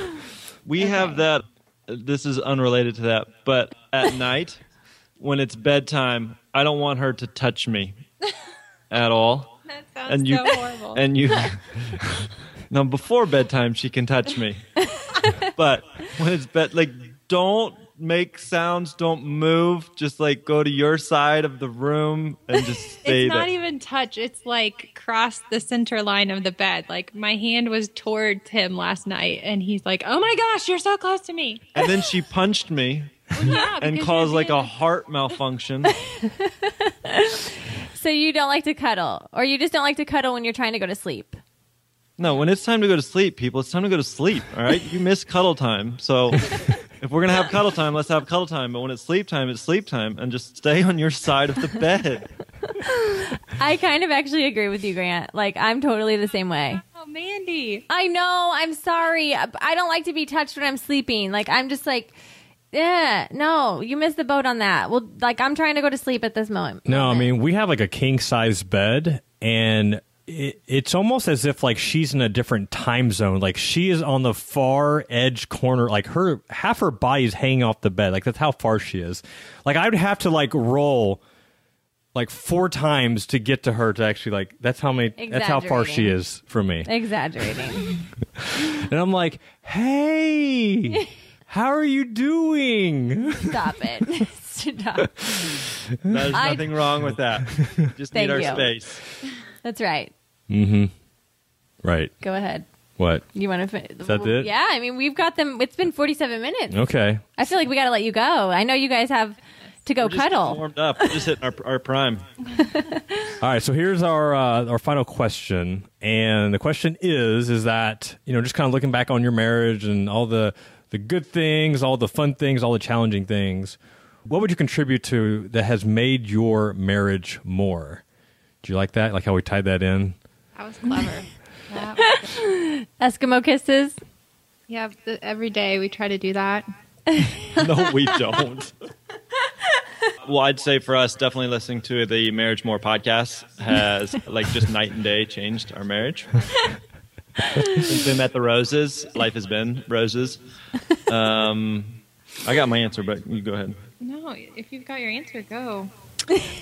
We have that. This is unrelated to that, but at night when it's bedtime, I don't want her to touch me at all. That sounds And you so horrible. and you. now before bedtime, she can touch me, but when it's bed, like don't make sounds, don't move. Just like go to your side of the room and just stay it's not there. even touch. It's like cross the center line of the bed. Like my hand was towards him last night, and he's like, "Oh my gosh, you're so close to me!" and then she punched me Yeah, and caused like a heart malfunction. So you don't like to cuddle or you just don't like to cuddle when you're trying to go to sleep. No, when it's time to go to sleep, people, it's time to go to sleep. All right, you miss cuddle time. So if we're gonna have cuddle time, let's have cuddle time. But when it's sleep time, it's sleep time, and just stay on your side of the bed. I kind of actually agree with you, Grant. Like I'm totally the same way. Oh, Mandy. I know. I'm sorry. I don't like to be touched when I'm sleeping. Like I'm just like, yeah, no, you missed the boat on that. Well, like I'm trying to go to sleep at this moment. No, I mean we have like a king size bed, and it, it's almost as if like she's in a different time zone. Like she is on the far edge corner. Like her half her body is hanging off the bed. Like that's how far she is. Like I would have to like roll like four times to get to her to actually like. That's how many. That's how far she is from me. exaggerating. And I'm like, hey. How are you doing? Stop it. Stop. There's I- nothing wrong with that. Just Thank need our you. space. That's right. Mm-hmm. Right. Go ahead. What? You want to? Fi- Is that it? Yeah. I mean, we've got them. It's been 47 minutes. Okay. I feel like we got to let you go. I know you guys have to go We're just cuddle. warmed up. We're just hitting our, our prime. All right, so here's our uh, our final question, and the question is is that you know just kind of looking back on your marriage and all the the good things, all the fun things, all the challenging things, what would you contribute to that has made your marriage more? Do you like that? Like how we tied that in? That was clever. That was- Eskimo kisses. yeah, the, every day we try to do that. No, we don't. well, I'd say for us, definitely listening to the Marriage More podcast has like just night and day changed our marriage. Since we met the Roses, life has been roses. Um, I got my answer, but you go ahead. No, if you've got your answer, go.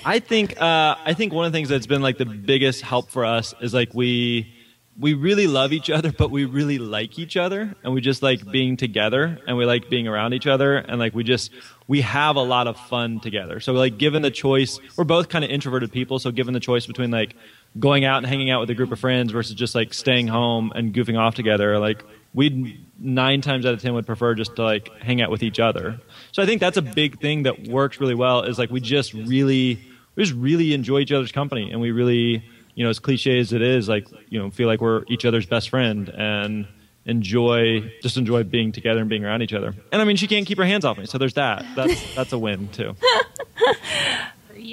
I think uh, I think one of the things that's been like the biggest help for us is like we we really love each other, but we really like each other, and we just like being together, and we like being around each other, and like we just we have a lot of fun together. So like, given the choice, we're both kind of introverted people, so given the choice between like going out and hanging out with a group of friends versus just like staying home and goofing off together, like we nine times out of ten would prefer just to like hang out with each other. So I think that's a big thing that works really well. Is like we just really we just really enjoy each other's company, and we really you know, as cliche as it is, like, you know, feel like we're each other's best friend and enjoy, just enjoy being together and being around each other. And I mean, she can't keep her hands off me. So there's that. That's, that's a win too.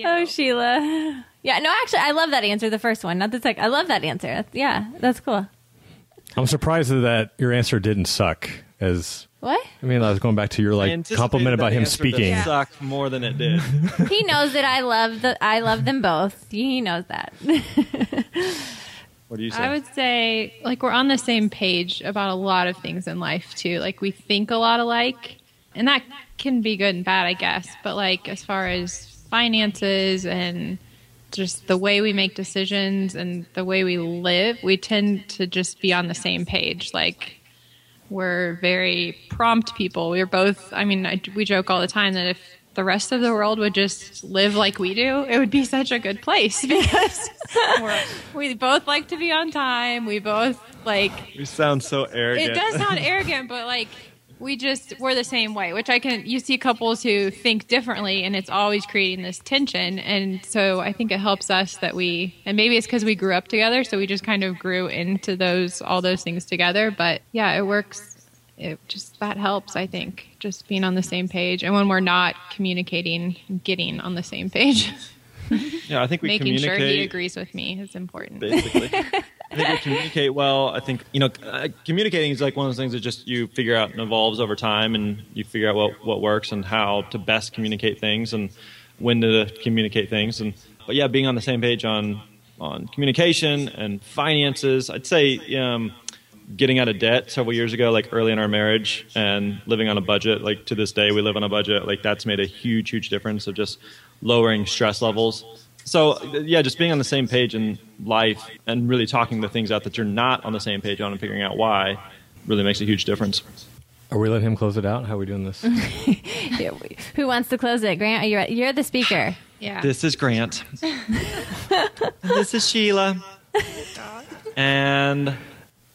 Oh, Sheila. Yeah, no, actually, I love that answer, the first one, not the second. I love that answer. That's, yeah, that's cool. I'm surprised that your answer didn't suck. As What? I mean, I was going back to your like anticipated compliment about him answer to speaking. Suck more than it did. He knows that I love the I love them both. He knows that. What do you say? I would say like we're on the same page about a lot of things in life too. Like we think a lot alike, and that can be good and bad, I guess. But like as far as finances and just the way we make decisions and the way we live, we tend to just be on the same page. Like we're very prompt people. We're both. I mean, I, we joke all the time that if the rest of the world would just live like we do, it would be such a good place because we're, both like to be on time. We both like. you sound so arrogant. It does sound arrogant, but like we just we're the same way. Which I can you see couples who think differently, and it's always creating this tension. And so I think it helps us that we and maybe it's because we grew up together, so we just kind of grew into those all those things together. But yeah, it works. It just that helps. I think just being on the same page, and when we're not communicating, getting on the same page, yeah, I think we making sure he agrees with me is important. basically. I think we communicate well. I think you know, uh, communicating is like one of those things that just you figure out and evolves over time, and you figure out what what works and how to best communicate things and when to communicate things. And but yeah, being on the same page on on communication and finances, I'd say. Um, getting out of debt several years ago, like early in our marriage, and living on a budget. Like to this day, we live on a budget. Like that's made a huge, huge difference of just lowering stress levels. So yeah, just being on the same page in life and really talking the things out that you're not on the same page on and figuring out why really makes a huge difference. Are we letting him close it out? How are we doing this? Who wants to close it? Grant, are you you're the speaker. Yeah. This is Grant. this is Sheila. And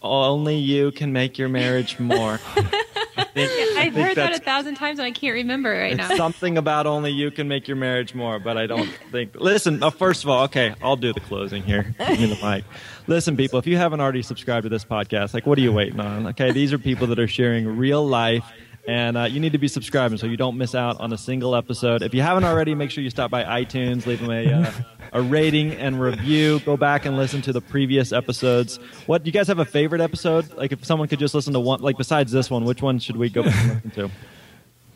only you can make your marriage more. I think, I I've think heard that a thousand times and I can't remember right It's now. something about only you can make your marriage more, but I don't think. Listen, uh, first of all, okay, I'll do the closing here. Give me the mic. Listen, people, if you haven't already subscribed to this podcast, like, what are you waiting on? Okay, these are people that are sharing real life, and uh, you need to be subscribing so you don't miss out on a single episode. If you haven't already, make sure you stop by iTunes, leave them a. Uh, a rating and review. Go back and listen to the previous episodes. What do you guys have a favorite episode? Like, if someone could just listen to one, like besides this one, which one should we go back and listen to?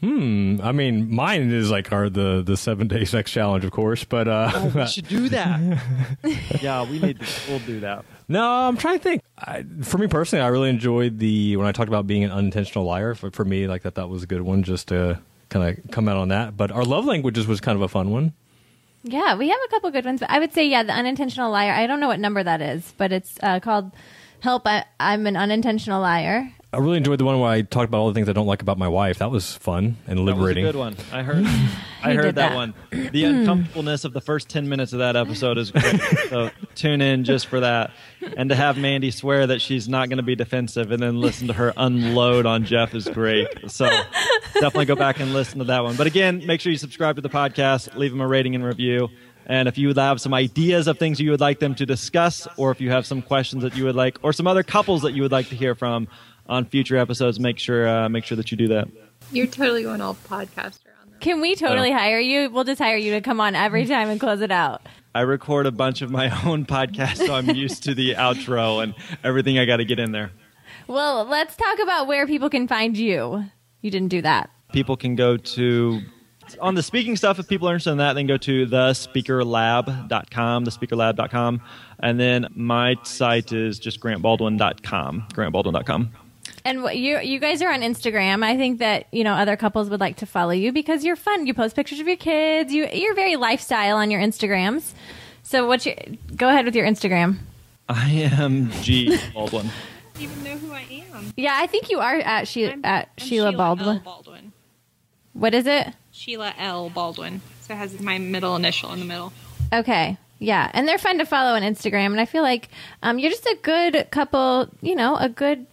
Hmm. I mean, mine is like our the the seven day sex challenge, of course. But uh, we should do that. yeah, we need to. We'll do that. no, I'm trying to think. I, for me personally, I really enjoyed the when I talked about being an unintentional liar. For, for me, like that, that was a good one. Just to kind of come out on that. But our love languages was kind of a fun one. Yeah, we have a couple good ones, but I would say yeah, the unintentional liar. I don't know what number that is, but it's uh, called "Help! I, I'm an unintentional liar." I really enjoyed the one where I talked about all the things I don't like about my wife. That was fun and That was a liberating. good one. I heard. I He heard did that, that. one. The uncomfortableness of the first ten minutes of that episode is great. so tune in just for that, and to have Mandy swear that she's not going to be defensive, and then listen to her unload on Jeff is great. So definitely go back and listen to that one. But again, make sure you subscribe to the podcast, leave them a rating and review. And if you would have some ideas of things you would like them to discuss, or if you have some questions that you would like, or some other couples that you would like to hear from on future episodes, make sure uh, make sure that you do that. You're totally going all podcaster on that. Can we totally hire you? We'll just hire you to come on every time and close it out. I record a bunch of my own podcasts, so I'm used to the outro and everything I got to get in there. Well, let's talk about where people can find you. You didn't do that. People can go to on the speaking stuff. If people are interested in that, then go to thespeakerlab.com, thespeakerlab.com, and then my site is just grantbaldwin.com, grantbaldwin.com. And you you guys are on Instagram. I think that you know other couples would like to follow you because you're fun. You post pictures of your kids. You you're very lifestyle on your Instagrams. So what's your go ahead with your Instagram? I am G Baldwin. don't even know who I am. Yeah, I think you are at, she- I'm- at I'm Sheila L. Baldwin. Baldwin. What is it? Sheila L. Baldwin. So it has my middle initial in the middle. Okay. Yeah, and they're fun to follow on Instagram, and I feel like um, you're just a good couple. You know, a good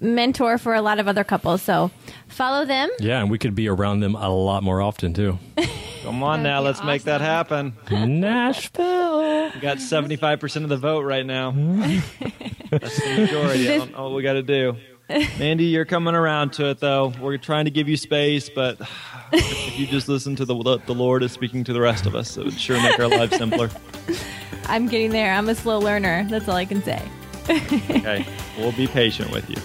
mentor for a lot of other couples. So follow them. Yeah, and we could be around them a lot more often too. Come on now, let's make that happen. Nashville. We got 75% of the vote right now. That's the majority. I don't know what we got to do. Mandy, you're coming around to it, though. We're trying to give you space, but if you just listen to the the Lord is speaking to the rest of us, it would sure make our lives simpler. I'm getting there. I'm a slow learner. That's all I can say. Okay, we'll be patient with you.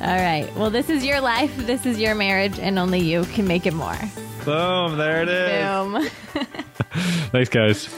All right. Well, this is your life. This is your marriage, and only you can make it more. Boom, there it is. Boom. Thanks, guys.